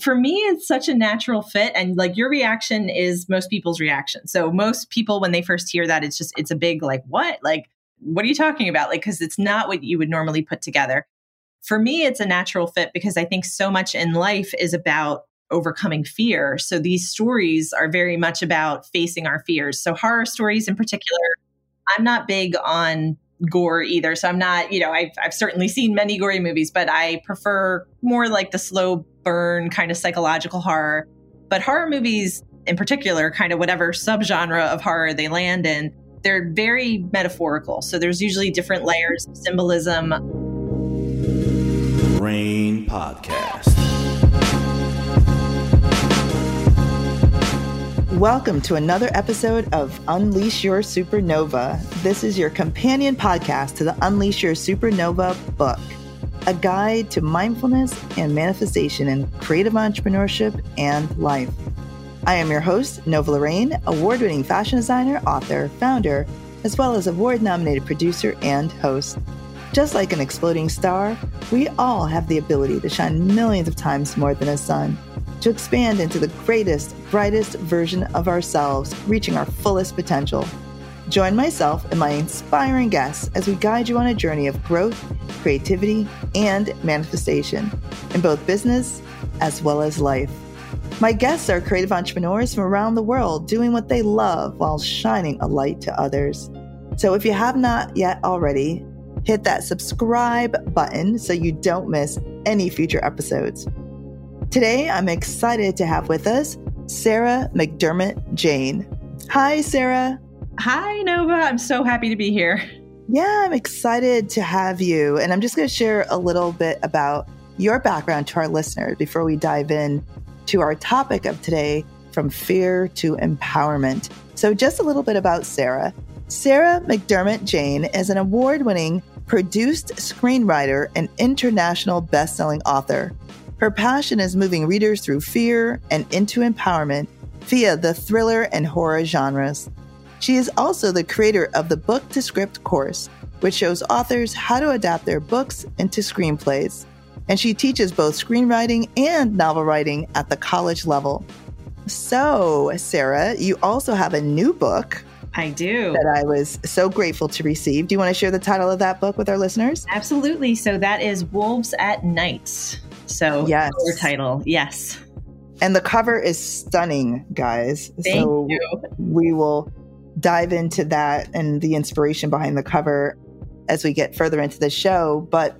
for me it's such a natural fit and like your reaction is most people's reaction. So most people when they first hear that it's just it's a big like what? Like what are you talking about? Like because it's not what you would normally put together. For me it's a natural fit because i think so much in life is about overcoming fear. So these stories are very much about facing our fears. So horror stories in particular i'm not big on gore either. So I'm not, you know, I've, I've certainly seen many gory movies, but I prefer more like the slow burn kind of psychological horror. But horror movies in particular, kind of whatever subgenre of horror they land in, they're very metaphorical. So there's usually different layers of symbolism. Rain Podcast. Welcome to another episode of Unleash Your Supernova. This is your companion podcast to the Unleash Your Supernova book, a guide to mindfulness and manifestation in creative entrepreneurship and life. I am your host, Nova Lorraine, award winning fashion designer, author, founder, as well as award nominated producer and host. Just like an exploding star, we all have the ability to shine millions of times more than a sun to expand into the greatest, brightest version of ourselves, reaching our fullest potential. Join myself and my inspiring guests as we guide you on a journey of growth, creativity, and manifestation in both business as well as life. My guests are creative entrepreneurs from around the world doing what they love while shining a light to others. So if you have not yet already, hit that subscribe button so you don't miss any future episodes. Today, I'm excited to have with us Sarah McDermott Jane. Hi, Sarah. Hi, Nova. I'm so happy to be here. Yeah, I'm excited to have you. And I'm just going to share a little bit about your background to our listeners before we dive in to our topic of today from fear to empowerment. So, just a little bit about Sarah. Sarah McDermott Jane is an award winning produced screenwriter and international best selling author. Her passion is moving readers through fear and into empowerment via the thriller and horror genres. She is also the creator of the Book to Script course, which shows authors how to adapt their books into screenplays. And she teaches both screenwriting and novel writing at the college level. So, Sarah, you also have a new book. I do. That I was so grateful to receive. Do you want to share the title of that book with our listeners? Absolutely. So, that is Wolves at Night. So, yes. title, yes. And the cover is stunning, guys. Thank so you. we will dive into that and the inspiration behind the cover as we get further into the show. But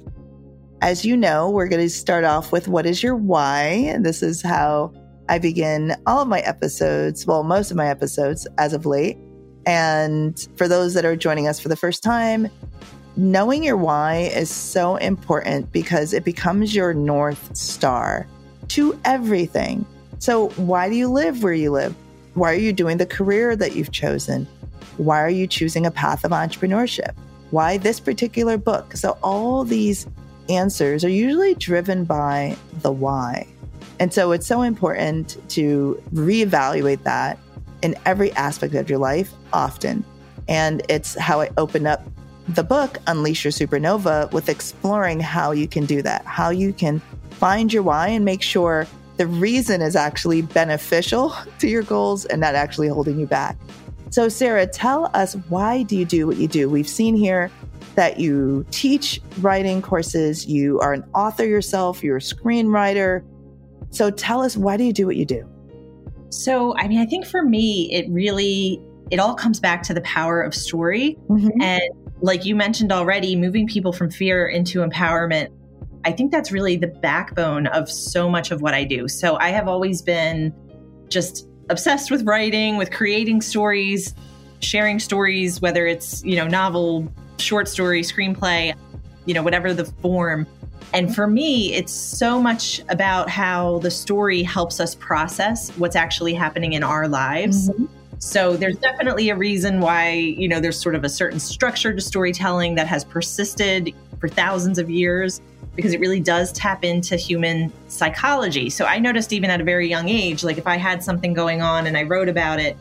as you know, we're going to start off with what is your why? And this is how I begin all of my episodes, well, most of my episodes as of late. And for those that are joining us for the first time, knowing your why is so important because it becomes your North Star to everything. So, why do you live where you live? Why are you doing the career that you've chosen? Why are you choosing a path of entrepreneurship? Why this particular book? So, all these answers are usually driven by the why. And so, it's so important to reevaluate that in every aspect of your life often. And it's how I open up the book, Unleash Your Supernova, with exploring how you can do that, how you can find your why and make sure the reason is actually beneficial to your goals and not actually holding you back. So, Sarah, tell us why do you do what you do? We've seen here that you teach writing courses, you are an author yourself, you're a screenwriter. So, tell us why do you do what you do? So, I mean, I think for me, it really it all comes back to the power of story mm-hmm. and like you mentioned already, moving people from fear into empowerment. I think that's really the backbone of so much of what I do. So I have always been just obsessed with writing, with creating stories, sharing stories, whether it's, you know, novel, short story, screenplay, you know, whatever the form. And for me, it's so much about how the story helps us process what's actually happening in our lives. Mm-hmm. So there's definitely a reason why, you know, there's sort of a certain structure to storytelling that has persisted for thousands of years because it really does tap into human psychology. So I noticed even at a very young age, like if I had something going on and I wrote about it,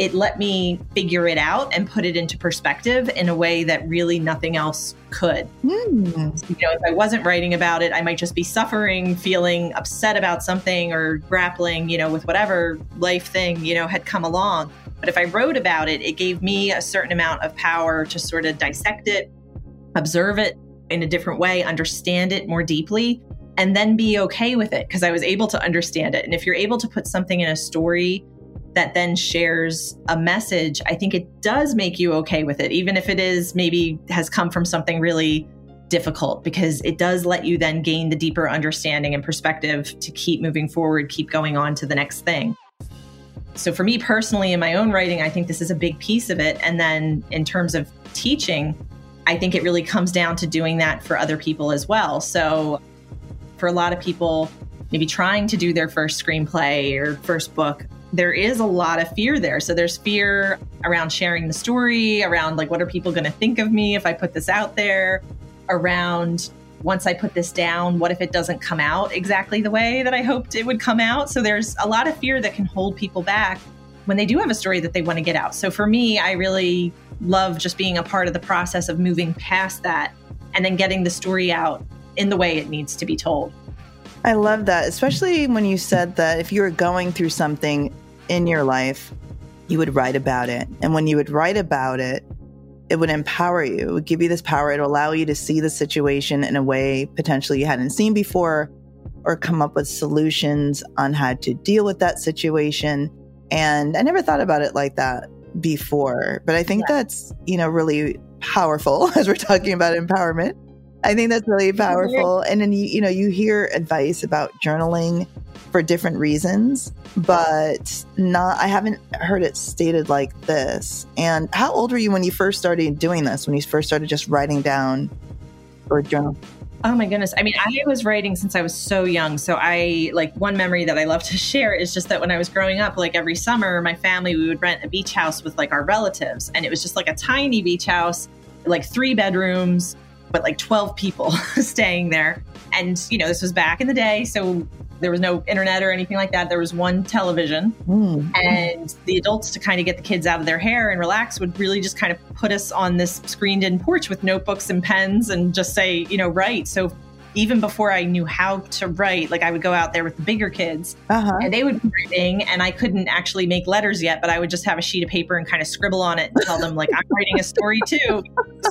it let me figure it out and put it into perspective in a way that really nothing else could. Mm. you know, if I wasn't writing about it, I might just be suffering, feeling upset about something or grappling, you know, with whatever life thing, you know, had come along. But if I wrote about it, it gave me a certain amount of power to sort of dissect it, observe it in a different way, understand it more deeply, and then be okay with it because I was able to understand it. And if you're able to put something in a story that then shares a message, I think it does make you okay with it, even if it is maybe has come from something really difficult, because it does let you then gain the deeper understanding and perspective to keep moving forward, keep going on to the next thing. So, for me personally, in my own writing, I think this is a big piece of it. And then in terms of teaching, I think it really comes down to doing that for other people as well. So, for a lot of people, maybe trying to do their first screenplay or first book, there is a lot of fear there. So there's fear around sharing the story, around like, what are people going to think of me if I put this out there, around once I put this down, what if it doesn't come out exactly the way that I hoped it would come out? So there's a lot of fear that can hold people back when they do have a story that they want to get out. So for me, I really love just being a part of the process of moving past that and then getting the story out in the way it needs to be told. I love that, especially when you said that if you were going through something in your life, you would write about it. And when you would write about it, it would empower you. It would give you this power. It would allow you to see the situation in a way potentially you hadn't seen before or come up with solutions on how to deal with that situation. And I never thought about it like that before, but I think yeah. that's, you know, really powerful as we're talking about empowerment. I think that's really powerful. And then you, you know, you hear advice about journaling for different reasons, but not I haven't heard it stated like this. And how old were you when you first started doing this? When you first started just writing down or journal? Oh my goodness. I mean, I was writing since I was so young. So I like one memory that I love to share is just that when I was growing up, like every summer, my family we would rent a beach house with like our relatives and it was just like a tiny beach house, like three bedrooms, but like 12 people staying there. And, you know, this was back in the day. So there was no internet or anything like that. There was one television. Mm. And the adults, to kind of get the kids out of their hair and relax, would really just kind of put us on this screened in porch with notebooks and pens and just say, you know, write. So even before I knew how to write, like I would go out there with the bigger kids uh-huh. and they would be writing and I couldn't actually make letters yet, but I would just have a sheet of paper and kind of scribble on it and tell them like I'm writing a story too.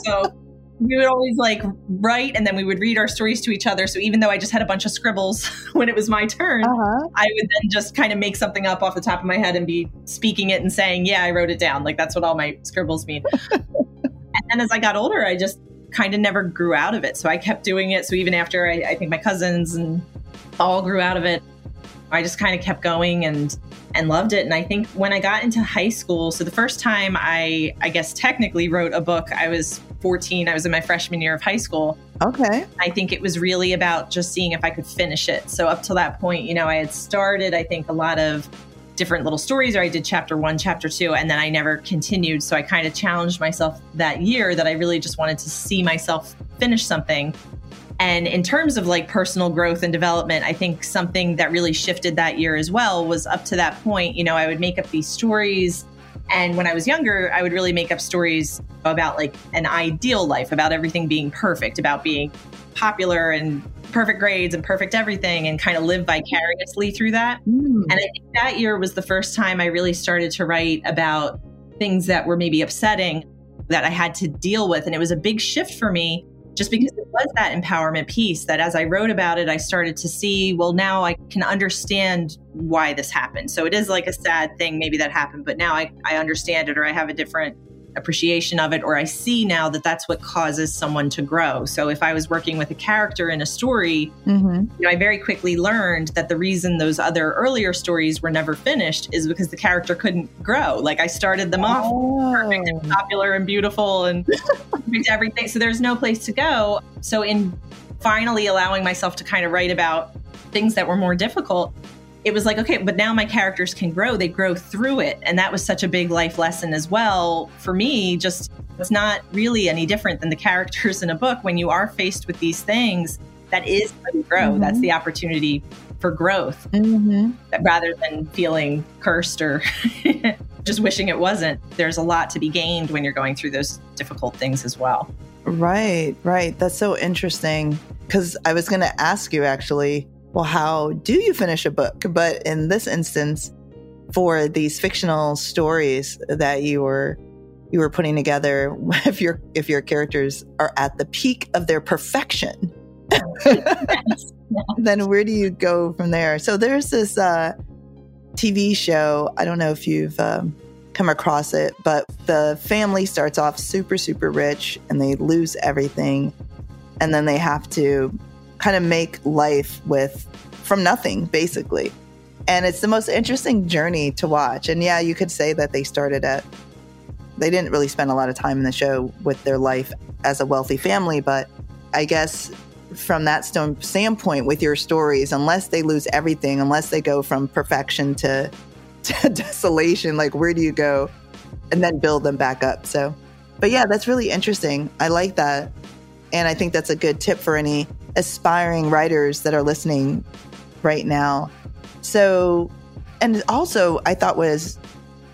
So we would always like write and then we would read our stories to each other. So even though I just had a bunch of scribbles when it was my turn, uh-huh. I would then just kind of make something up off the top of my head and be speaking it and saying, Yeah, I wrote it down. Like that's what all my scribbles mean. and then as I got older, I just kind of never grew out of it. So I kept doing it. So even after I, I think my cousins and all grew out of it, I just kind of kept going and and loved it. And I think when I got into high school, so the first time I I guess technically wrote a book, I was 14. I was in my freshman year of high school. Okay. I think it was really about just seeing if I could finish it. So up to that point, you know, I had started I think a lot of different little stories or I did chapter 1, chapter 2 and then I never continued. So I kind of challenged myself that year that I really just wanted to see myself finish something and in terms of like personal growth and development, I think something that really shifted that year as well was up to that point, you know, I would make up these stories. And when I was younger, I would really make up stories about like an ideal life, about everything being perfect, about being popular and perfect grades and perfect everything, and kind of live vicariously through that. Mm. And I think that year was the first time I really started to write about things that were maybe upsetting that I had to deal with. And it was a big shift for me just because it was that empowerment piece that as I wrote about it, I started to see, well, now I can understand why this happened. So it is like a sad thing maybe that happened, but now I, I understand it or I have a different appreciation of it or I see now that that's what causes someone to grow. So if I was working with a character in a story, mm-hmm. you know, I very quickly learned that the reason those other earlier stories were never finished is because the character couldn't grow. Like I started them off oh. perfect and popular and beautiful and everything. So there's no place to go. So in finally allowing myself to kind of write about things that were more difficult, it was like, okay, but now my characters can grow. They grow through it. And that was such a big life lesson as well for me. Just it's not really any different than the characters in a book. When you are faced with these things, that is how you grow. Mm-hmm. That's the opportunity for growth mm-hmm. rather than feeling cursed or just wishing it wasn't. There's a lot to be gained when you're going through those difficult things as well. Right, right. That's so interesting. Because I was going to ask you actually, well, how do you finish a book? But in this instance, for these fictional stories that you were you were putting together, if your if your characters are at the peak of their perfection, yes. then where do you go from there? So there's this uh, TV show. I don't know if you've um, come across it, but the family starts off super, super rich and they lose everything. And then they have to kind of make life with from nothing, basically. And it's the most interesting journey to watch. And yeah, you could say that they started at, they didn't really spend a lot of time in the show with their life as a wealthy family, but I guess from that standpoint with your stories, unless they lose everything, unless they go from perfection to, to desolation, like where do you go and then build them back up? So, but yeah, that's really interesting. I like that. And I think that's a good tip for any aspiring writers that are listening right now. So, and also I thought was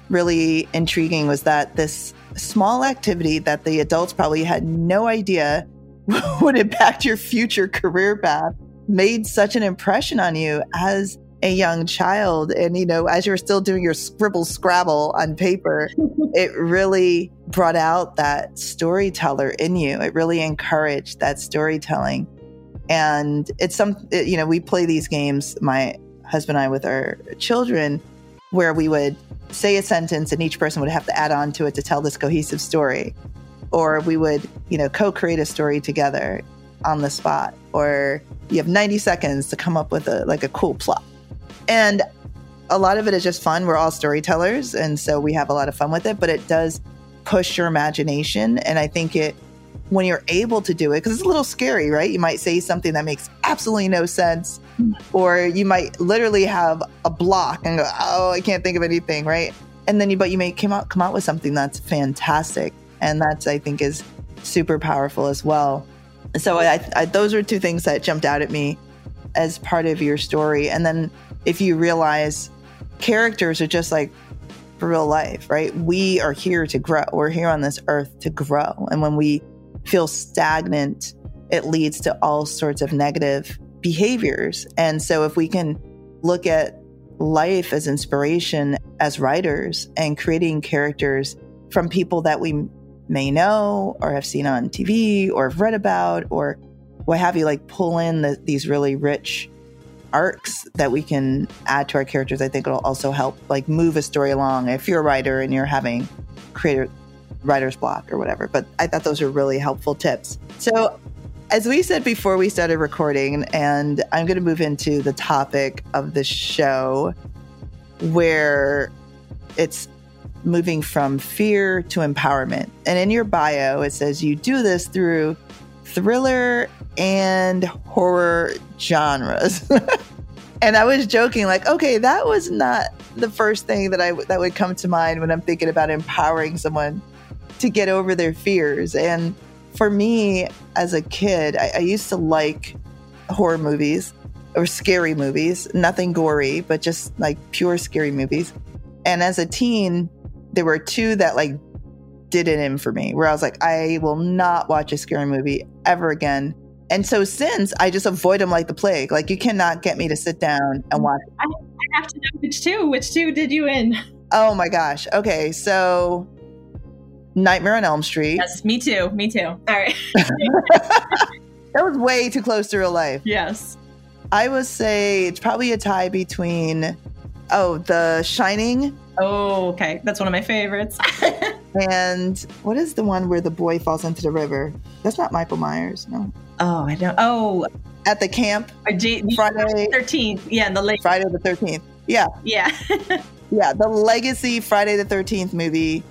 really intriguing was that this small activity that the adults probably had no idea would impact your future career path made such an impression on you as a young child. And you know as you were still doing your scribble scrabble on paper it really brought out that storyteller in you. It really encouraged that storytelling and it's some it, you know we play these games my husband and i with our children where we would say a sentence and each person would have to add on to it to tell this cohesive story or we would, you know, co-create a story together on the spot, or you have 90 seconds to come up with a like a cool plot. And a lot of it is just fun. We're all storytellers, and so we have a lot of fun with it, but it does push your imagination. And I think it, when you're able to do it, because it's a little scary, right? You might say something that makes absolutely no sense, hmm. or you might literally have a block and go, "Oh, I can't think of anything," right? And then you, but you may come out come out with something that's fantastic. And that's, I think, is super powerful as well. So I, I, those are two things that jumped out at me as part of your story. And then if you realize characters are just like for real life, right? We are here to grow. We're here on this earth to grow. And when we feel stagnant, it leads to all sorts of negative behaviors. And so if we can look at life as inspiration as writers and creating characters from people that we may know or have seen on TV or have read about or what have you, like pull in the, these really rich arcs that we can add to our characters. I think it'll also help like move a story along if you're a writer and you're having creator writer's block or whatever. But I thought those were really helpful tips. So as we said before we started recording, and I'm going to move into the topic of the show where it's moving from fear to empowerment. And in your bio, it says you do this through thriller and horror genres. and I was joking, like, okay, that was not the first thing that I that would come to mind when I'm thinking about empowering someone to get over their fears. And for me, as a kid, I, I used to like horror movies or scary movies, nothing gory, but just like pure scary movies. And as a teen, there were two that like did it in for me where I was like, I will not watch a scary movie ever again. And so since I just avoid them like the plague, like you cannot get me to sit down and watch. I, I have to know which two. Which two did you in? Oh my gosh. Okay, so Nightmare on Elm Street. Yes, me too. Me too. All right. that was way too close to real life. Yes. I would say it's probably a tie between oh, The Shining Oh, okay. That's one of my favorites. and what is the one where the boy falls into the river? That's not Michael Myers, no. Oh, I don't. Oh, at the camp. G- Friday thirteenth. Yeah, the late Friday the thirteenth. Yeah. Yeah. yeah, the legacy Friday the thirteenth movie,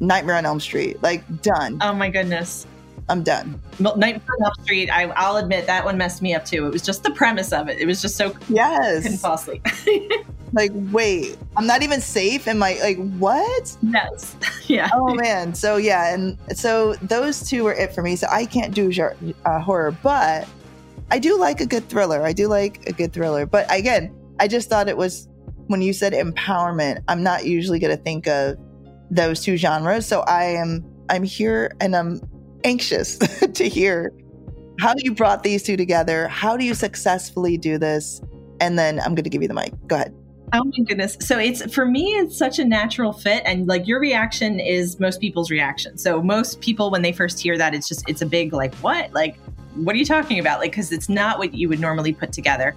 Nightmare on Elm Street. Like done. Oh my goodness. I'm done. Nightmare on Elm Street. I, will admit that one messed me up too. It was just the premise of it. It was just so yes, couldn't fall asleep. like, wait, I'm not even safe. Am I like what? Yes. yeah. Oh man. So yeah, and so those two were it for me. So I can't do uh, horror, but I do like a good thriller. I do like a good thriller. But again, I just thought it was when you said empowerment, I'm not usually going to think of those two genres. So I am I'm here and I'm anxious to hear how you brought these two together. How do you successfully do this? And then I'm going to give you the mic. Go ahead. Oh my goodness. So it's for me, it's such a natural fit. And like your reaction is most people's reaction. So most people, when they first hear that, it's just, it's a big like, what? Like, what are you talking about? Like, because it's not what you would normally put together.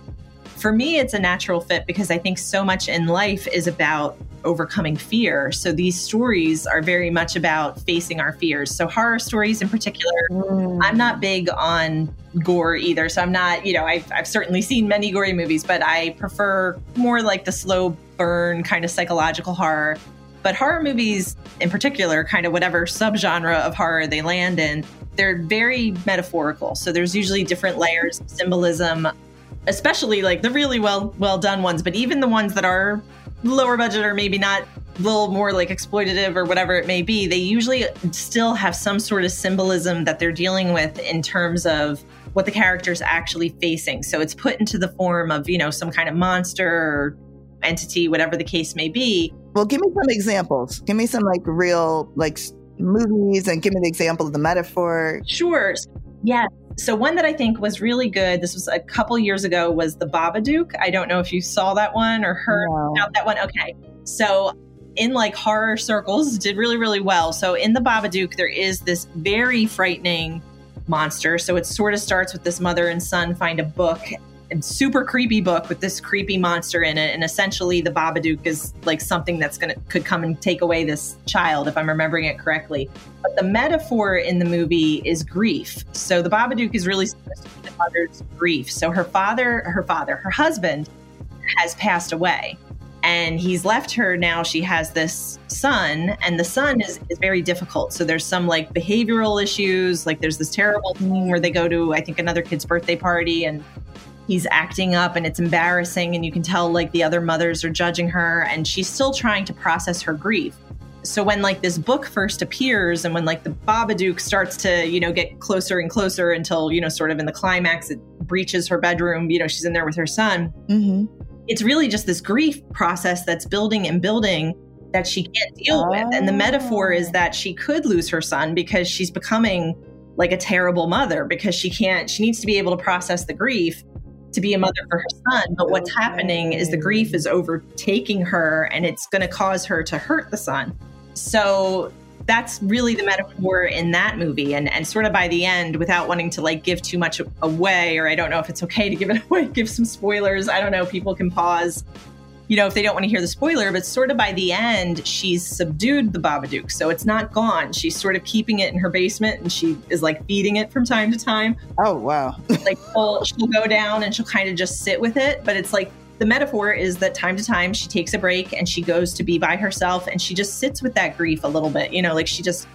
For me, it's a natural fit because I think so much in life is about overcoming fear. So these stories are very much about facing our fears. So horror stories in particular, mm. I'm not big on gore either. So I'm not, you know, I've, I've certainly seen many gory movies, but I prefer more like the slow burn kind of psychological horror. But horror movies in particular, kind of whatever subgenre of horror they land in, they're very metaphorical. So there's usually different layers of symbolism, especially like the really well well done ones, but even the ones that are lower budget or maybe not a little more like exploitative or whatever it may be, they usually still have some sort of symbolism that they're dealing with in terms of what the character is actually facing. So it's put into the form of, you know, some kind of monster or entity, whatever the case may be. Well, give me some examples. Give me some like real like movies and give me the example of the metaphor. Sure. Yeah. So one that I think was really good, this was a couple years ago, was the Babadook. I don't know if you saw that one or heard no. about that one. Okay. So in like horror circles, did really, really well. So in the Babadook, there is this very frightening monster. So it sort of starts with this mother and son find a book super creepy book with this creepy monster in it. And essentially the babadook is like something that's gonna could come and take away this child if i'm remembering it correctly. But the metaphor in the movie is grief. So the babadook is really the mother's grief. So her father her father her husband has passed away. And he's left her now she has this son and the son is, is very difficult. So there's some like behavioral issues like there's this terrible thing where they go to i think another kid's birthday party and he's acting up and it's embarrassing and you can tell like the other mothers are judging her and she's still trying to process her grief so when like this book first appears and when like the babadook starts to you know get closer and closer until you know sort of in the climax it breaches her bedroom you know she's in there with her son mm-hmm. it's really just this grief process that's building and building that she can't deal oh. with and the metaphor is that she could lose her son because she's becoming like a terrible mother because she can't she needs to be able to process the grief to be a mother for her son. But what's happening is the grief is overtaking her and it's going to cause her to hurt the son. So that's really the metaphor in that movie. And, and sort of by the end, without wanting to like give too much away, or I don't know if it's okay to give it away, give some spoilers. I don't know. People can pause you know, if they don't want to hear the spoiler, but sort of by the end, she's subdued the Babadook. So it's not gone. She's sort of keeping it in her basement and she is like feeding it from time to time. Oh, wow. like she'll, she'll go down and she'll kind of just sit with it. But it's like the metaphor is that time to time she takes a break and she goes to be by herself and she just sits with that grief a little bit. You know, like she just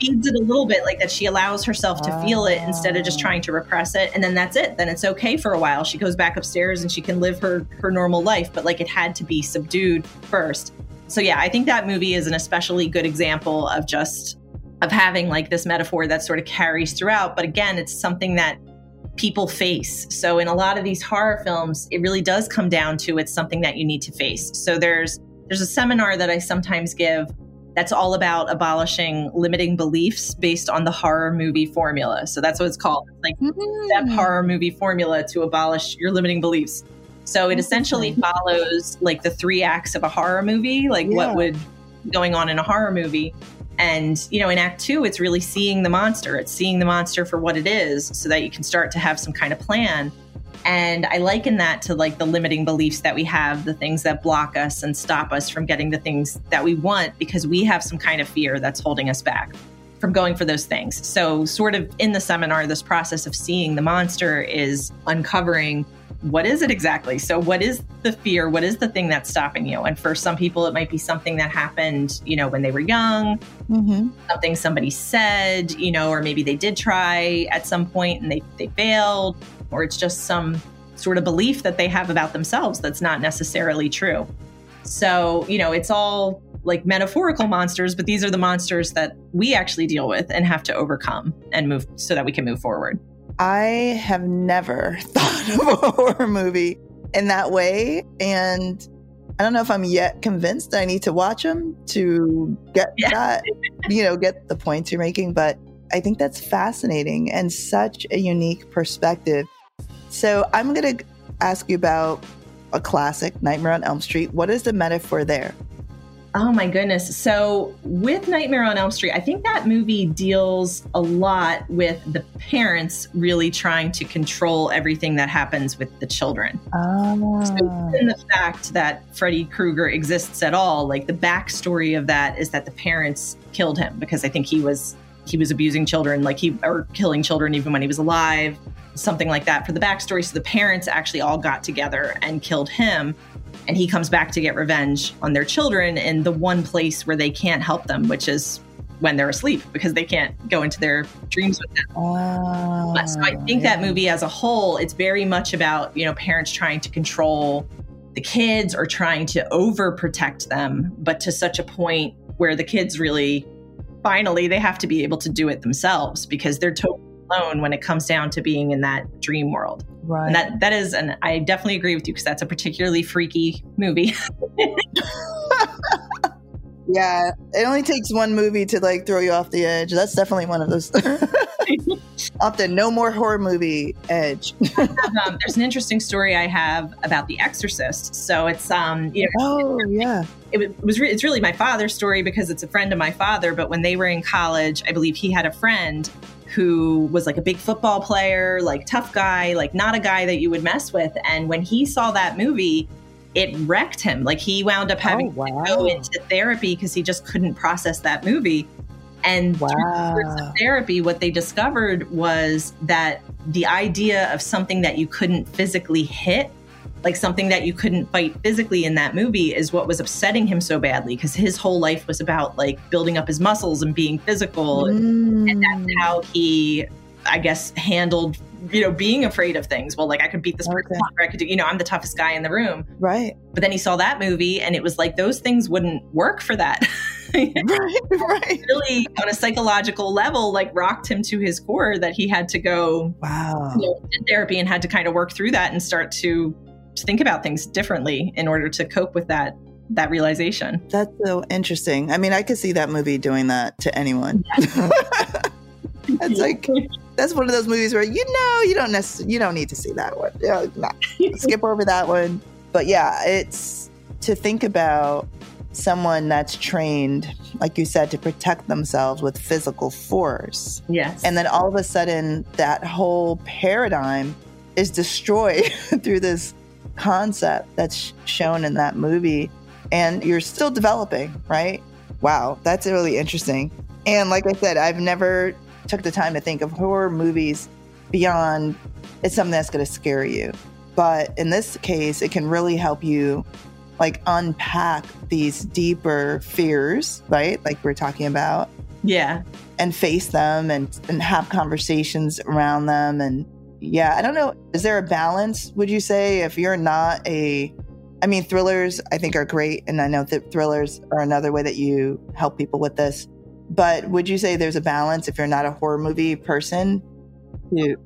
feeds it a little bit like that she allows herself to feel it instead of just ah. trying to repress it and then that's it. Then it's okay for a while. She goes back upstairs and she can live her her normal life but like it had to be subdued first. So yeah i think that movie is an especially good example of just of having like this metaphor that sort of carries throughout but again it's something that people face. So in a lot of these horror films it really does come down to it's something that you need to face. So there's there's a seminar that i sometimes give that's all about abolishing limiting beliefs based on the horror movie formula. So that's what it's called. It's like mm-hmm. step horror movie formula to abolish your limiting beliefs. So it essentially follows like the three acts of a horror movie, like yeah. what would going on in a horror movie. And, you know, in act two, it's really seeing the monster. It's seeing the monster for what it is so that you can start to have some kind of plan. And I liken that to like the limiting beliefs that we have, the things that block us and stop us from getting the things that we want because we have some kind of fear that's holding us back from going for those things. So, sort of in the seminar, this process of seeing the monster is uncovering what is it exactly? So, what is the fear? What is the thing that's stopping you? And for some people, it might be something that happened, you know, when they were young, mm-hmm. something somebody said, you know, or maybe they did try at some point and they, they failed or it's just some sort of belief that they have about themselves that's not necessarily true. So, you know, it's all like metaphorical monsters, but these are the monsters that we actually deal with and have to overcome and move so that we can move forward. I have never thought of a horror movie in that way. And I don't know if I'm yet convinced that I need to watch them to get yeah. that, you know, get the points you're making. But I think that's fascinating and such a unique perspective. So I'm going to ask you about a classic, Nightmare on Elm Street. What is the metaphor there? Oh my goodness. So, with Nightmare on Elm Street, I think that movie deals a lot with the parents really trying to control everything that happens with the children. Oh. So, in the fact that Freddy Krueger exists at all, like the backstory of that is that the parents killed him because I think he was he was abusing children, like he or killing children even when he was alive, something like that for the backstory. So the parents actually all got together and killed him and he comes back to get revenge on their children in the one place where they can't help them, which is when they're asleep because they can't go into their dreams with them. Oh, so I think ah, yeah. that movie as a whole, it's very much about, you know, parents trying to control the kids or trying to overprotect them, but to such a point where the kids really finally they have to be able to do it themselves because they're totally alone when it comes down to being in that dream world. Right. And that that is, and I definitely agree with you because that's a particularly freaky movie. yeah, it only takes one movie to like throw you off the edge. That's definitely one of those. off the no more horror movie edge. um, there's an interesting story I have about The Exorcist. So it's um, you know, oh yeah, it was re- it's really my father's story because it's a friend of my father. But when they were in college, I believe he had a friend who was like a big football player, like tough guy, like not a guy that you would mess with. And when he saw that movie, it wrecked him. Like he wound up having oh, wow. to go into therapy because he just couldn't process that movie. And wow. through therapy, what they discovered was that the idea of something that you couldn't physically hit like something that you couldn't fight physically in that movie is what was upsetting him so badly because his whole life was about like building up his muscles and being physical mm. and that's how he i guess handled you know being afraid of things well like i could beat this person okay. or i could do you know i'm the toughest guy in the room right but then he saw that movie and it was like those things wouldn't work for that right right really on a psychological level like rocked him to his core that he had to go wow you know, therapy and had to kind of work through that and start to think about things differently in order to cope with that that realization. That's so interesting. I mean, I could see that movie doing that to anyone. it's like that's one of those movies where you know you don't necessarily you don't need to see that one. Yeah, nah, skip over that one. But yeah, it's to think about someone that's trained, like you said, to protect themselves with physical force. Yes. And then all of a sudden, that whole paradigm is destroyed through this concept that's shown in that movie and you're still developing, right? Wow, that's really interesting. And like I said, I've never took the time to think of horror movies beyond it's something that's going to scare you. But in this case, it can really help you like unpack these deeper fears, right? Like we're talking about. Yeah. And face them and, and have conversations around them and yeah, I don't know. Is there a balance, would you say, if you're not a I mean, thrillers I think are great and I know that thrillers are another way that you help people with this. But would you say there's a balance if you're not a horror movie person? To-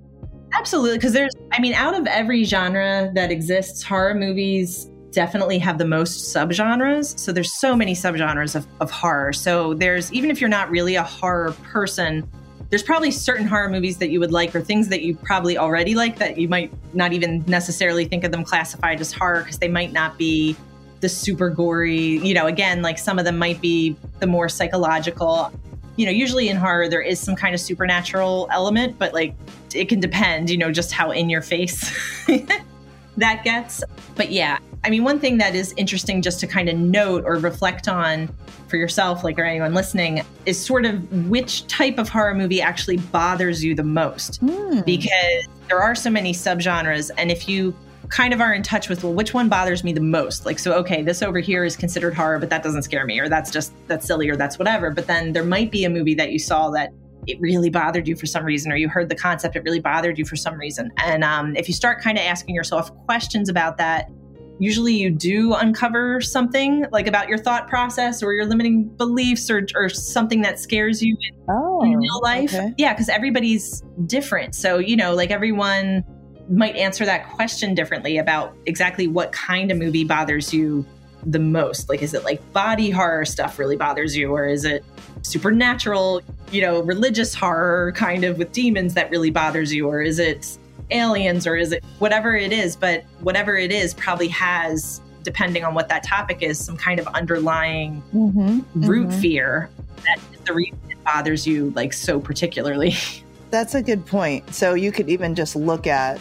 Absolutely, because there's I mean, out of every genre that exists, horror movies definitely have the most subgenres. So there's so many subgenres of, of horror. So there's even if you're not really a horror person, there's probably certain horror movies that you would like or things that you probably already like that you might not even necessarily think of them classified as horror because they might not be the super gory, you know, again, like some of them might be the more psychological. You know, usually in horror there is some kind of supernatural element, but like it can depend, you know, just how in your face that gets. But yeah, I mean, one thing that is interesting just to kind of note or reflect on for yourself, like or anyone listening, is sort of which type of horror movie actually bothers you the most. Mm. Because there are so many subgenres. And if you kind of are in touch with, well, which one bothers me the most? Like, so, okay, this over here is considered horror, but that doesn't scare me, or that's just, that's silly, or that's whatever. But then there might be a movie that you saw that it really bothered you for some reason, or you heard the concept, it really bothered you for some reason. And um, if you start kind of asking yourself questions about that, usually you do uncover something like about your thought process or your limiting beliefs or, or something that scares you in, oh, in real life. Okay. Yeah, because everybody's different. So, you know, like everyone might answer that question differently about exactly what kind of movie bothers you the most? Like, is it like body horror stuff really bothers you, or is it supernatural, you know, religious horror kind of with demons that really bothers you, or is it aliens, or is it whatever it is? But whatever it is probably has, depending on what that topic is, some kind of underlying Mm-hmm. root Mhm. fear that is the reason it bothers you like so particularly. That's a good point. So you could even just look at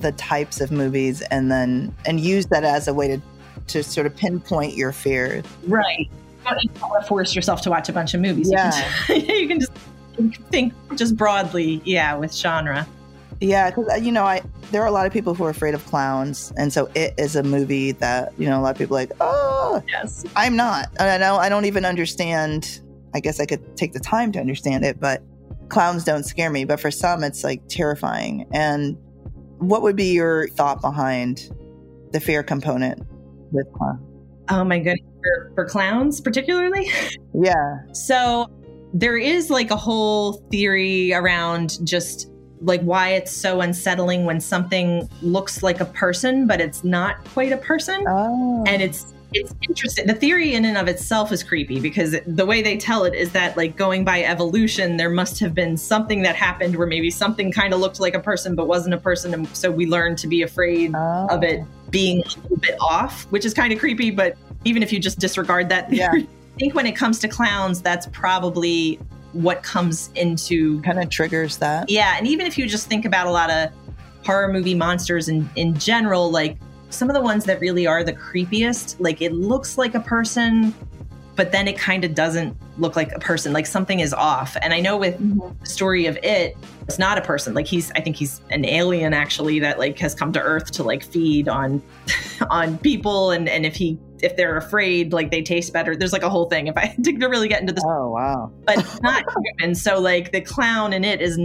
the types of movies and then and use that as a way to to sort of pinpoint your fears. Right. You don't, want to force yourself to watch a bunch of movies. You can just- You can, just think just broadly, yeah, with genre. Yeah, because uh, you know, I there are a lot of people who are afraid of clowns, and so it is a movie that you know a lot of people are like. Oh, Yes. I'm not. I don't. I don't even understand. I guess I could take the time to understand it, but clowns don't scare me. But for some, it's like terrifying. And what would be your thought behind the fear component with clowns? Oh my goodness. For, for clowns, particularly. Yeah. So there is like a whole theory around just like why it's so unsettling when something looks like a person, but it's not quite a person. Oh. and it's it's interesting the theory in and of itself is creepy because the way they tell it is that like going by evolution there must have been something that happened where maybe something kind of looked like a person but wasn't a person and so we learned to be afraid Oh. of it being a little bit off which is kind of creepy but even if you just disregard that Yeah. i think when it comes to clowns that's probably what comes into kind of triggers that. yeah, and even if you just think about a lot of horror movie monsters in, in general, like some of the ones that really are the creepiest, like it looks like a person, but then it kind of doesn't look like a person. Like something is off. And I know with the story of it, it's not a person. Like he's I think he's an alien actually that like has come to Earth to like feed on on people and, and if he if they're afraid, like they taste better. There's like a whole thing. If I to really get into this Oh wow. but not human. So like the clown in it is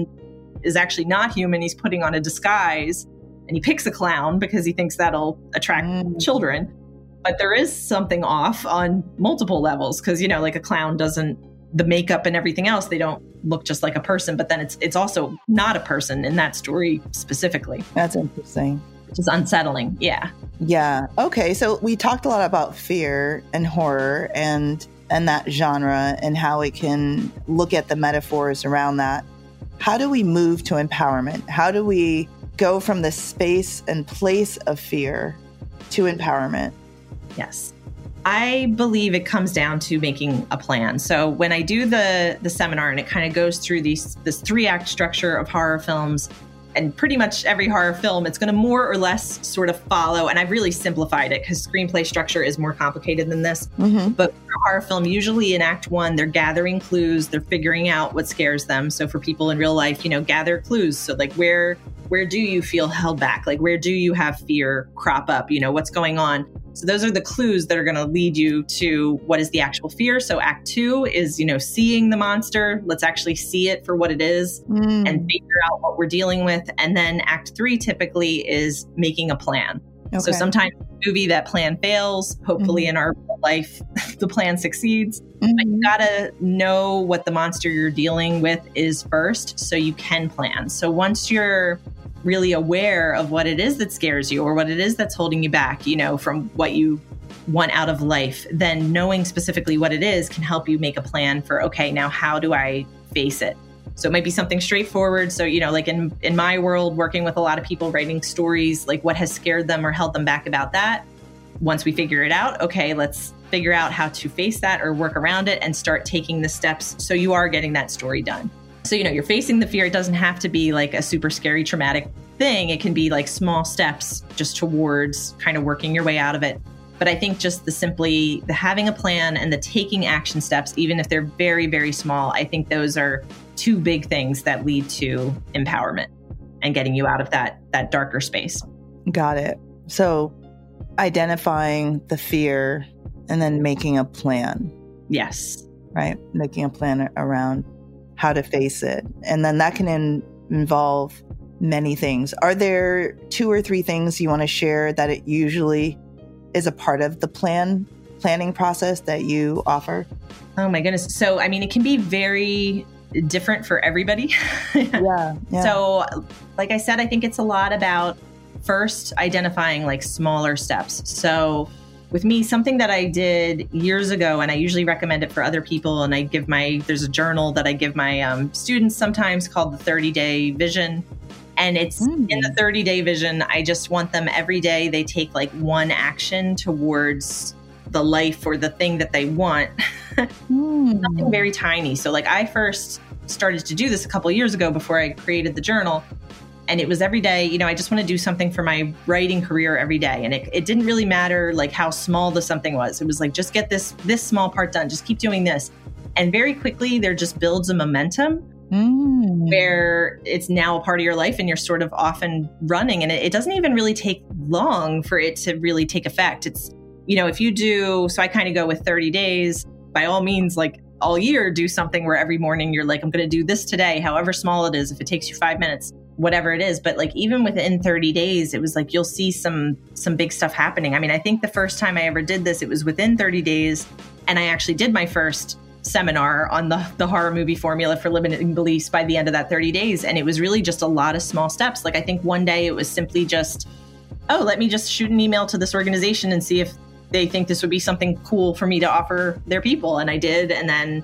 is actually not human. He's putting on a disguise, and he picks a clown because he thinks that'll attract Mm. children. But there is something off on multiple levels because you know, like a clown doesn't the makeup and everything else they don't look just like a person but then it's it's also not a person in that story specifically That's interesting. which is unsettling yeah Yeah. Okay. So we talked a lot about fear and horror and and that genre and how we can look at the metaphors around that. How do we move to empowerment? How do we go from the space and place of fear to empowerment? Yes. I believe it comes down to making a plan. So when I do the the seminar and it kind of goes through these this three act structure of horror films and pretty much every horror film it's going to more or less sort of follow and I've really simplified it cuz screenplay structure is more complicated than this. Mm-hmm. But for a horror film, usually in act one, they're gathering clues, they're figuring out what scares them. So for people in real life, you know, gather clues. So like where where do you feel held back? Like where do you have fear crop up? You know, what's going on? So those are the clues that are going to lead you to what is the actual fear. So act two is, you know, seeing the monster. Let's actually see it for what it is Mm. and figure out what we're dealing with. And then act three typically is making a plan. So sometimes in a movie that plan fails. Hopefully in our life, the plan succeeds. But you Mhm. gotta know what the monster you're dealing with is first so you can plan. So once you're really aware of what it is that scares you or what it is that's holding you back, you know, from what you want out of life, then knowing specifically what it is can help you make a plan for, okay, now how do I face it? So it might be something straightforward. So, you know, like in in my world, working with a lot of people writing stories, like what has scared them or held them back about that. Once we figure it out, okay, let's figure out how to face that or work around it and start taking the steps so you are getting that story done. So, you know, you're facing the fear. It doesn't have to be like a super scary, traumatic thing. It can be like small steps just towards kind of working your way out of it. But I think just the simply the having a plan and the taking action steps, even if they're very, very small, I think those are two big things that lead to empowerment and getting you out of that that darker space. Got it. So identifying the fear and then making a plan, Yes. right? Making a plan around how to face it. And then that can in- involve many things. Are there two or three things you want to share that it usually is a part of the plan planning process that you offer? Oh my goodness. So I mean it can be very different for everybody. Yeah. yeah. So, like I said, I think it's a lot about first identifying like smaller steps. So, with me, something that I did years ago, and I usually recommend it for other people. And I give my, there's a journal that I give my um, students sometimes called the 30 day vision. And it's mm. in the 30 day vision, I just want them every day, they take like one action towards the life or the thing that they want. mm. Something very tiny. So, like, I first started to do this a couple years ago before I created the journal and it was every day you know i just want to do something for my writing career every day. And it, it didn't really matter like how small the something was. It was like just get this this small part done. Just keep doing this. And very quickly there just builds a momentum mm. where it's now a part of your life and you're sort of off and running. And it, it doesn't even really take long for it to really take effect. It's you know if you do so i kind of go with 30 days by all means like all year do something where every morning you're like i'm going to do this today however small it is. If it takes you five minutes whatever it is but like even within 30 days it was like you'll see some some big stuff happening. I mean i think the first time i ever did this it was within 30 days and i actually did my first seminar on the, the horror movie formula for limiting beliefs by the end of that 30 days and it was really just a lot of small steps. Like i think one day it was simply just oh let me just shoot an email to this organization and see if they think this would be something cool for me to offer their people and i did and then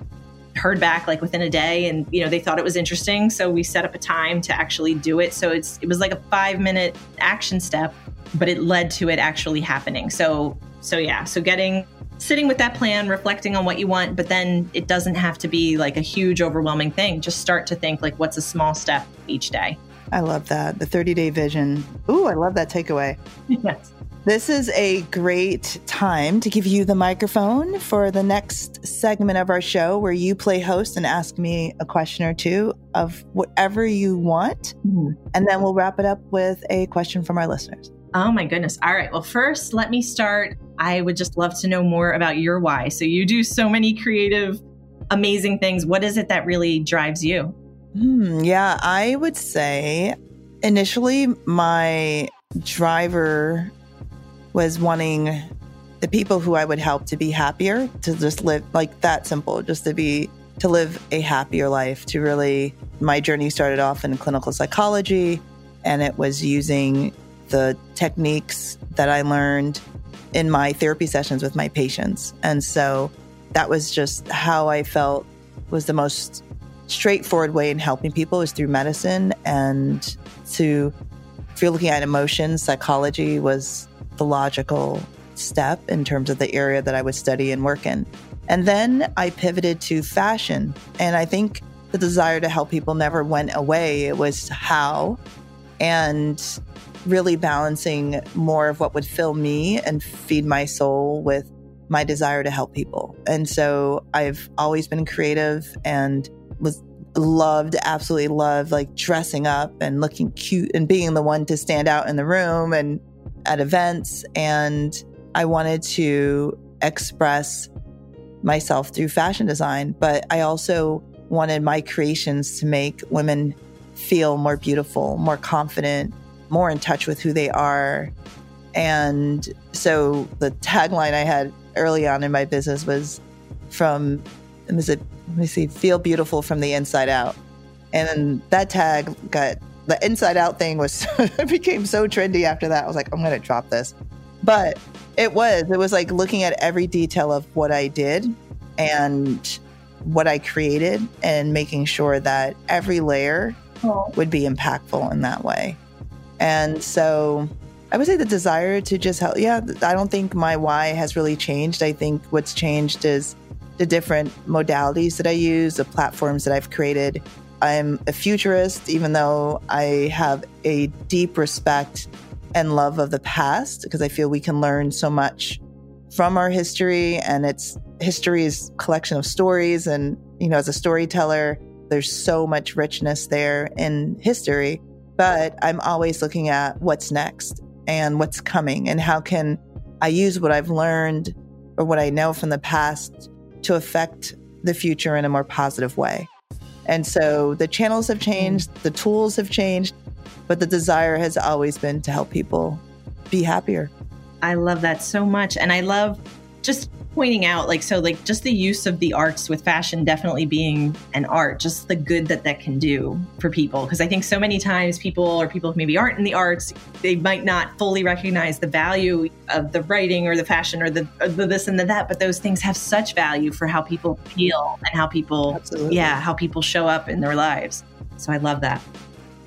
heard back like within a day and you know they thought it was interesting so we set up a time to actually do it so it's it was like a 5 minute action step but it led to it actually happening so so yeah so getting sitting with that plan reflecting on what you want but then it doesn't have to be like a huge overwhelming thing just start to think like what's a small step each day I love that. The 30 day vision. Ooh, I love that takeaway. Yes. This is a great time to give you the microphone for the next segment of our show where you play host and ask me a question or two of whatever you want. Mm-hmm. And then we'll wrap it up with a question from our listeners. Oh my goodness. All right. Well, first, let me start. I would just love to know more about your why. So, you do so many creative, amazing things. What is it that really drives you? Hmm, yeah, I would say initially my driver was wanting the people who I would help to be happier, to just live like that simple, just to be to live a happier life, to really my journey started off in clinical psychology and it was using the techniques that I learned in my therapy sessions with my patients. And so that was just how I felt was the most straightforward way in helping people is through medicine and to if you're looking at emotions, psychology was the logical step in terms of the area that I would study and work in. And then I pivoted to fashion. And I think the desire to help people never went away. It was how and really balancing more of what would fill me and feed my soul with my desire to help people. And so I've always been creative and was loved, absolutely loved like dressing up and looking cute and being the one to stand out in the room and at events. And I wanted to express myself through fashion design, but I also wanted my creations to make women feel more beautiful, more confident, more in touch with who they are. And so the tagline I had early on in my business was from, let me see, feel beautiful from the inside out. And that tag got the inside out thing was it became so trendy after that. I was like, I'm gonna drop this. But it was, it was like looking at every detail of what I did and what I created and making sure that every layer oh. would be impactful in that way. And so I would say the desire to just help. Yeah, I don't think my why has really changed. I think what's changed is the different modalities that I use, the platforms that I've created, I'm a futurist, even though I have a deep respect and love of the past, because I feel we can learn so much from our history. And it's history is collection of stories. And, you know, as a storyteller, there's so much richness there in history. But I'm always looking at what's next and what's coming and how can I use what I've learned or what I know from the past to affect the future in a more positive way. And so the channels have changed, mm. the tools have changed, but the desire has always been to help people be happier. I love that so much. And I love just pointing out like so like just the use of the arts with fashion definitely being an art just the good that that can do for people. Because i think so many times people or people who maybe aren't in the arts they might not fully recognize the value of the writing or the fashion or the, or the this and the that but those things have such value for how people feel and how people Absolutely. yeah how people show up in their lives. So i love that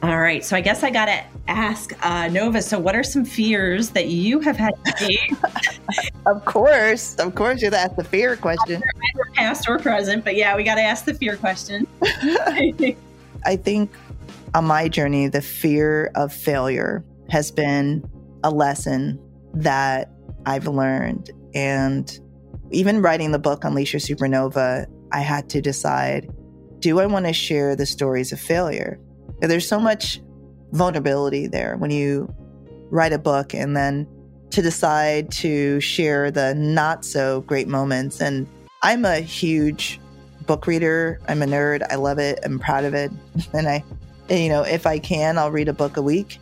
all right. So I guess I got to ask uh, Nova. So, what are some fears that you have had Of course, of course, you have to ask the fear question. either past or present? But yeah, we got to ask the fear question. I think on my journey, the fear of failure has been a lesson that I've learned. And even writing the book Unleash Your Supernova, I had to decide do I want to share the stories of failure? There's so much vulnerability there when you write a book and then to decide to share the not so great moments. And I'm a huge book reader. I'm a nerd. I love it. I'm proud of it. And I, you know, if I can, I'll read a book a week.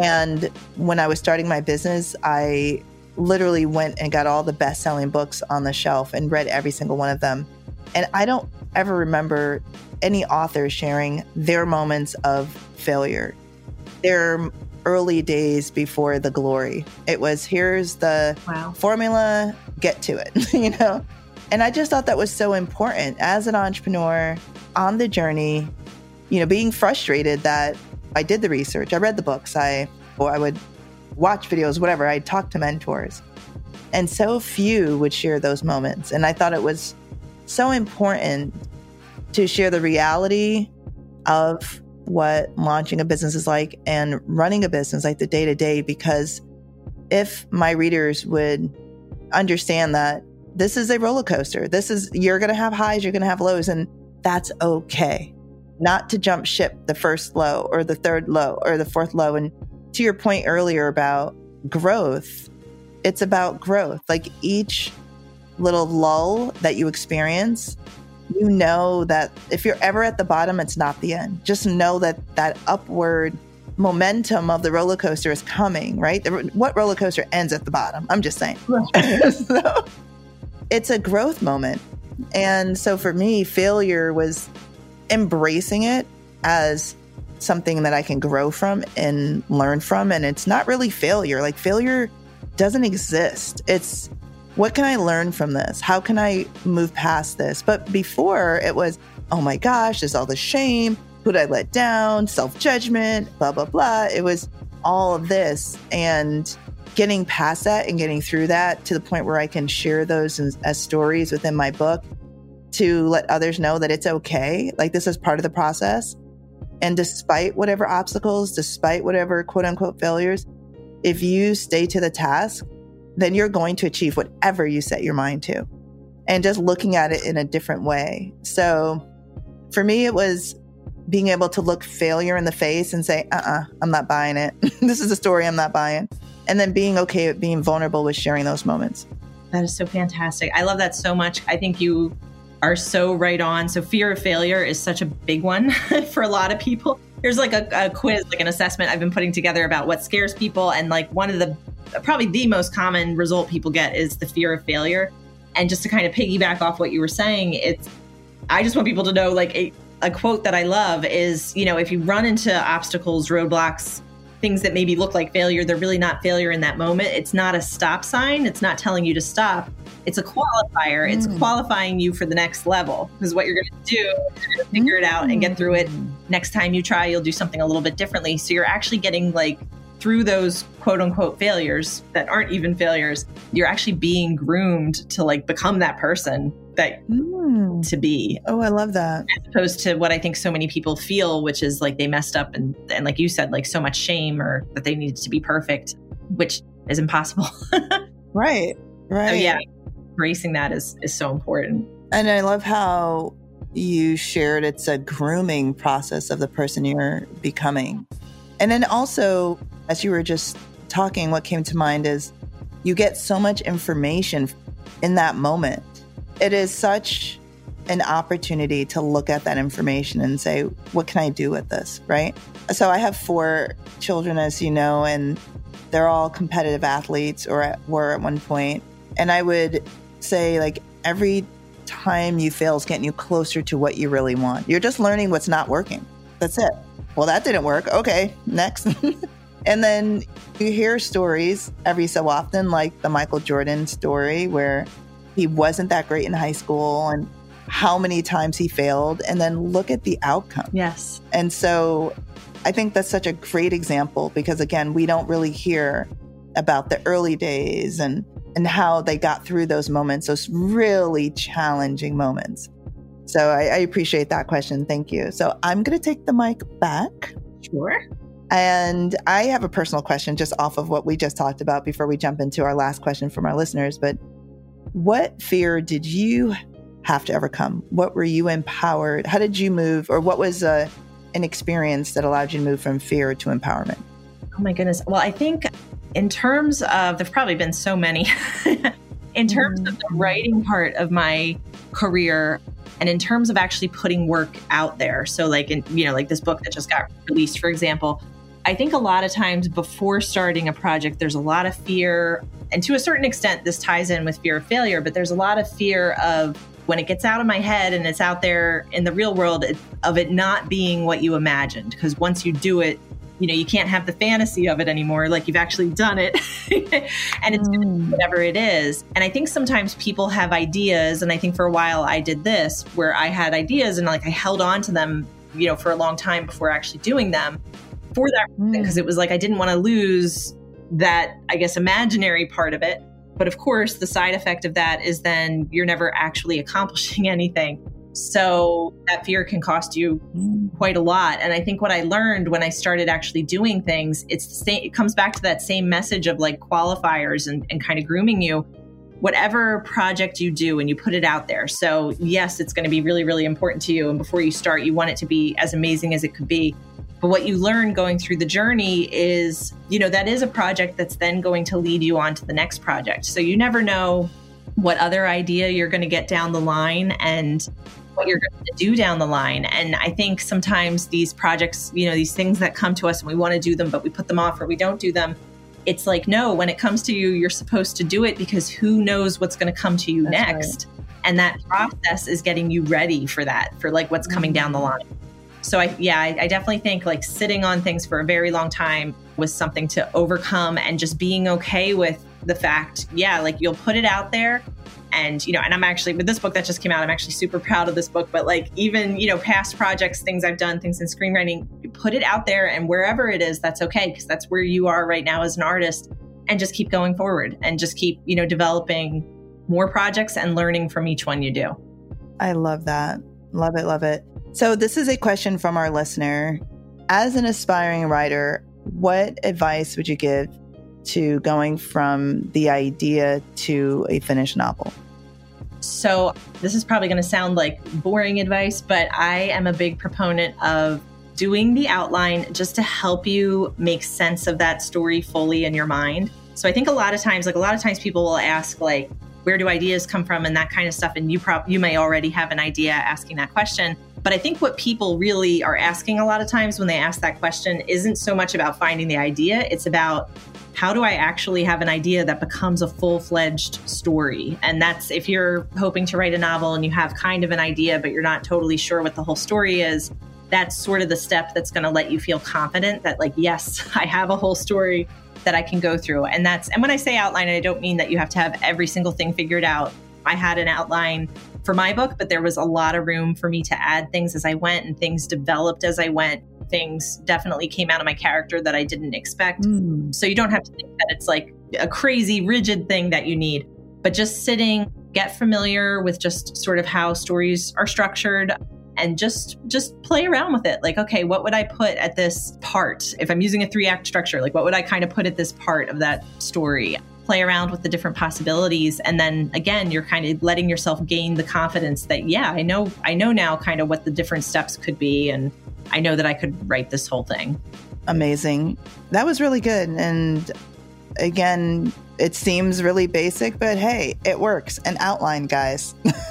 And when I was starting my business, I literally went and got all the best selling books on the shelf and read every single one of them. And I don't ever remember any author sharing their moments of failure, their early days before the glory. It was here's the Wow. formula, get to it, you know? And I just thought that was so important as an entrepreneur on the journey, you know, being frustrated that I did the research, I read the books, I or I would watch videos, whatever, I'd talk to mentors. And so few would share those moments. And I thought it was so important to share the reality of what launching a business is like and running a business like the day to day because if my readers would understand that this is a roller coaster this is you're going to have highs you're going to have lows and that's okay. Not to jump ship the first low or the third low or the fourth low. And to your point earlier about growth it's about growth. Like each little lull that you experience you know that if you're ever at the bottom, it's not the end. Just know that that upward momentum of the roller coaster is coming, right? The, what roller coaster ends at the bottom? I'm just saying. so it's a growth moment. And so for me, failure was embracing it as something that I can grow from and learn from. And it's not really failure. Like failure doesn't exist. It's what can I learn from this? How can I move past this? But before it was, oh my gosh, there's all the shame. Who did I let down? Self judgment, blah, blah, blah. It was all of this. And getting past that and getting through that to the point where I can share those as, as stories within my book to let others know that it's okay. Like this is part of the process. And despite whatever obstacles, despite whatever quote unquote failures, if you stay to the task, then you're going to achieve whatever you set your mind to. And just looking at it in a different way. So for me, it was being able to look failure in the face and say, uh uh-uh, uh, i am not buying it. this is a story I'm not buying. And then being okay with being vulnerable with sharing those moments. That is so fantastic. I love that so much. I think you are so right on. So, fear of failure is such a big one for a lot of people. There's like a, a, quiz, like an assessment I've been putting together about what scares people. And like one of the, probably the most common result people get is the fear of failure. And just to kind of piggyback off what you were saying, it's, I just want people to know like a, a quote that I love is, you know, if you run into obstacles, roadblocks, things that maybe look like failure, they're really not failure in that moment. It's not a stop sign. It's not telling you to stop. It's a qualifier. Mm. It's qualifying you for the next level. Because what you're going to do is you're going to figure it out and get through it. Next time you try, you'll do something a little bit differently. So you're actually getting like through those quote unquote failures that aren't even failures, you're actually being groomed to like become that person that mm. to be. Oh, I love that. As opposed to what I think so many people feel, which is like they messed up and and like you said, like so much shame or that they needed to be perfect, which is impossible. right. Right. So yeah, embracing that is is so important. And I love how you shared it's a grooming process of the person you're becoming. And then also, as you were just talking, what came to mind is you get so much information in that moment. It is such an opportunity to look at that information and say, what can I do with this? Right. So I have four children, as you know, and they're all competitive athletes or at, were at one point. And I would say like every time you fail is getting you closer to what you really want. You're just learning what's not working. That's it. Well, that didn't work. Okay, next. and then you hear stories every so often, like the Michael Jordan story, where he wasn't that great in high school and how many times he failed, and then look at the outcome. Yes. And so I think that's such a great example because, again, we don't really hear about the early days and and how they got through those moments, those really challenging moments. So I, I appreciate that question. Thank you. So I'm going to take the mic back. Sure. And I have a personal question just off of what we just talked about before we jump into our last question from our listeners. But what fear did you have to overcome? What were you empowered? How did you move, or what was uh, an experience that allowed you to move from fear to empowerment? Oh my goodness. Well, I think in terms of, there've probably been so many. in terms of the writing part of my career, and in terms of actually putting work out there, so like in, you know, like this book that just got released, for example, I think a lot of times before starting a project, there's a lot of fear. And to a certain extent, this ties in with fear of failure, but there's a lot of fear of when it gets out of my head and it's out there in the real world of it not being what you imagined. Because once you do it, you know you can't have the fantasy of it anymore like you've actually done it and it's mm. whatever it is and i think sometimes people have ideas and i think for a while i did this where i had ideas and like i held on to them you know for a long time before actually doing them for that reason because mm. it was like i didn't want to lose that i guess imaginary part of it but of course the side effect of that is then you're never actually accomplishing anything so that fear can cost you mm. quite a lot. And I think what I learned when I started actually doing things, it's the same, it comes back to that same message of like qualifiers and, and kind of grooming you. Whatever project you do and you put it out there. So, yes, it's going to be really, really important to you. And before you start, you want it to be as amazing as it could be. But what you learn going through the journey is, you know, that is a project that's then going to lead you on to the next project. So you never know what other idea you're going to get down the line. And what you're going to do down the line. And I think sometimes these projects, you know, these things that come to us and we want to do them, but we put them off or we don't do them. It's like, no, when it comes to you, you're supposed to do it because who knows what's going to come to you That's next. Right. And that process is getting you ready for that, for like what's coming mm-hmm. down the line. So I, yeah, I, I definitely think like sitting on things for a very long time was something to overcome and just being okay with the fact, yeah, like you'll put it out there and you know and i'm actually with this book that just came out i'm actually super proud of this book. But like even you know past projects things i've done things in screenwriting put it out there and wherever it is that's okay because that's where you are right now as an artist. And just keep going forward and just keep you know developing more projects and learning from each one you do. I love that. Love it love it. So this is a question from our listener. As an aspiring writer what advice would you give to going from the idea to a finished novel? So, this is probably going to sound like boring advice, but I am a big proponent of doing the outline just to help you make sense of that story fully in your mind. So, I think a lot of times, like a lot of times people will ask, like, where do ideas come from and that kind of stuff and you prob- you may already have an idea asking that question but i think what people really are asking a lot of times when they ask that question isn't so much about finding the idea it's about how do I actually have an idea that becomes a full fledged story? And that's if you're hoping to write a novel and you have kind of an idea, but you're not totally sure what the whole story is, that's sort of the step that's going to let you feel confident that, like, yes, I have a whole story that I can go through. And that's, and when I say outline, I don't mean that you have to have every single thing figured out. I had an outline for my book, but there was a lot of room for me to add things as I went and things developed as I went things definitely came out of my character that I didn't expect. Mm. So you don't have to think that it's like a crazy rigid thing that you need, but just sitting, get familiar with just sort of how stories are structured and just just play around with it like okay what would i put at this part if i'm using a three act structure like what would i kind of put at this part of that story play around with the different possibilities and then again you're kind of letting yourself gain the confidence that yeah i know i know now kind of what the different steps could be and I know that I could write this whole thing. Amazing. That was really good. And again, it seems really basic, but hey, it works. An outline, guys.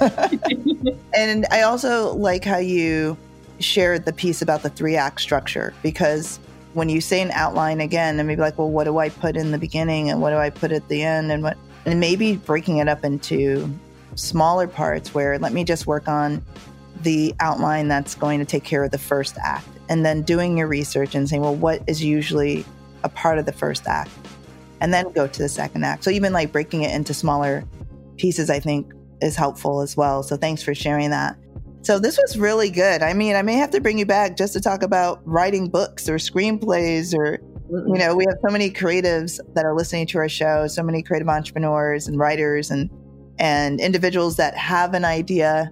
and I also like how you shared the piece about the three act structure because when you say an outline again, and maybe like, well, what do I put in the beginning and what do I put at the end and what, and maybe breaking it up into smaller parts where let me just work on the outline that's going to take care of the first act and then doing your research and saying, well, what is usually a part of the first act? And then go to the second act. So even like breaking it into smaller pieces, I think is helpful as well. So thanks for sharing that. So this was really good. I mean, I may have to bring you back just to talk about writing books or screenplays or you know, we have so many creatives that are listening to our show, so many creative entrepreneurs and writers and and individuals that have an idea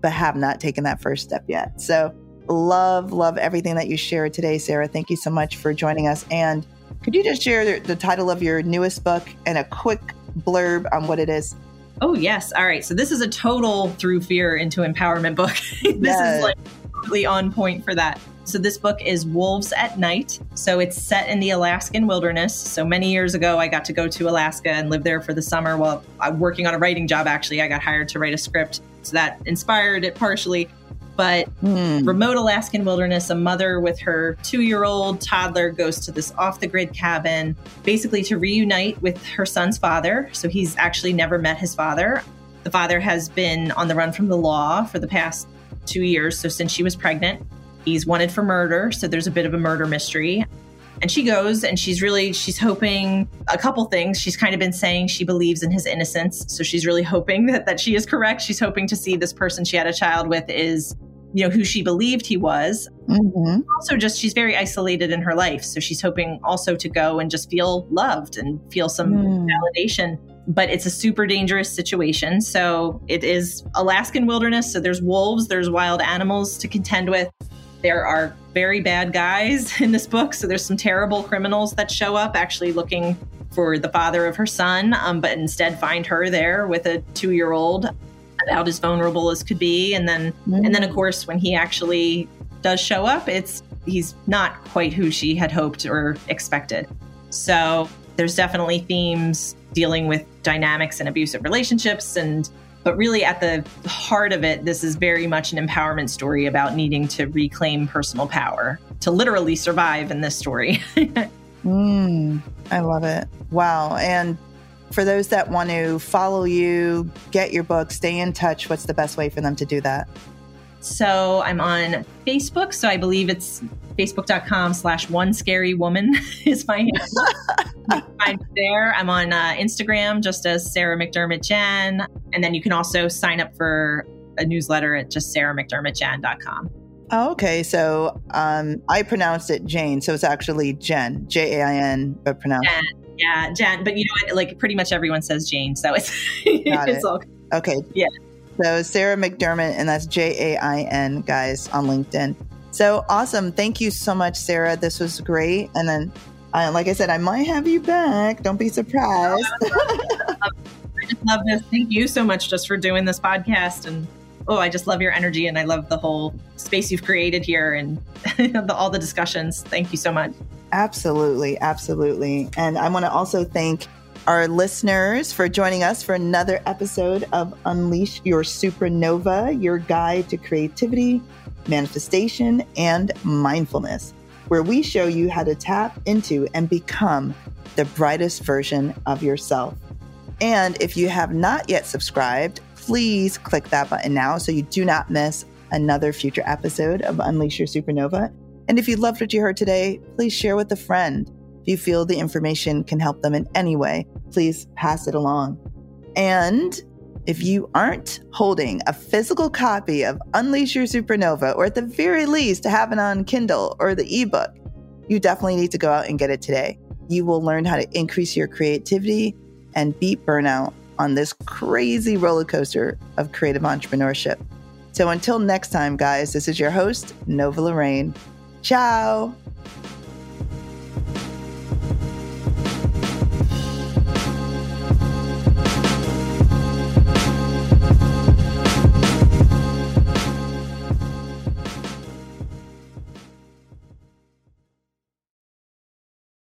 but have not taken that first step yet. So, love love everything that you shared today, Sarah. Thank you so much for joining us and could you just share the, the title of your newest book and a quick blurb on what it is? Oh, yes. All right. So, this is a total through fear into empowerment book. this yes. is like really on point for that. So, this book is Wolves at Night. So, it's set in the Alaskan wilderness. So, many years ago, I got to go to Alaska and live there for the summer while I'm working on a writing job. Actually, I got hired to write a script. So, that inspired it partially. But hmm. remote Alaskan wilderness, a mother with her two year old toddler goes to this off the grid cabin, basically to reunite with her son's father. So, he's actually never met his father. The father has been on the run from the law for the past two years. So, since she was pregnant, He's wanted for murder, so there's a bit of a murder mystery. And she goes and she's really she's hoping a couple things. She's kind of been saying she believes in his innocence, so she's really hoping that that she is correct. She's hoping to see this person she had a child with is you know who she believed he was. Mm-hmm. Also, just she's very isolated in her life, so she's hoping also to go and just feel loved and feel some mm. validation. But it's a super dangerous situation. So it is Alaskan wilderness. So there's wolves, there's wild animals to contend with. There are very bad guys in this book. So there's some terrible criminals that show up actually looking for the father of her son, um, but instead find her there with a two year old about as vulnerable as could be. And then, mm. and then of mm. course, when he actually does show up, it's he's not quite who she had hoped or expected. So there's definitely themes dealing with dynamics and abusive relationships and but really, at the heart of it, this is very much an empowerment story about needing to reclaim personal power to literally survive in this story. mm, I love it. Wow. And for those that want to follow you, get your book, stay in touch, what's the best way for them to do that? So I'm on Facebook. So I believe it's facebook.com slash one scary woman is my handle. I'm there. I'm on uh, Instagram just as Sarah McDermott Jain. And then you can also sign up for a newsletter at just sarahmcdermottjain.com. Oh, okay. So um, I pronounced it Jane. So it's actually Jen, J A I N, but pronounced. Jen. Yeah, Jen. But you know, like pretty much everyone says Jane. So it's, it's it. all. Okay. Yeah. So Sarah McDermott, and that's J A I N, guys, on LinkedIn. So awesome. Thank you so much, Sarah. This was great. And then, uh, like I said, I might have you back. Don't be surprised. I just love this. Thank you so much just for doing this podcast. And oh, I just love your energy and I love the whole space you've created here and the, all the discussions. Thank you so much. Absolutely. Absolutely. And I want to also thank our listeners for joining us for another episode of Unleash Your Supernova, your guide to creativity, manifestation, and mindfulness, where we show you how to tap into and become the brightest version of yourself. And if you have not yet subscribed, please click that button now so you do not miss another future episode of Unleash Your Supernova. And if you loved what you heard today, please share with a friend. If you feel the information can help them in any way, please pass it along. And if you aren't holding a physical copy of Unleash Your Supernova, or at the very least have it on Kindle or the ebook, you definitely need to go out and get it today. You will learn how to increase your creativity and beat burnout on this crazy roller coaster of creative entrepreneurship. So until next time, guys, this is your host, Nova Lorraine. Ciao.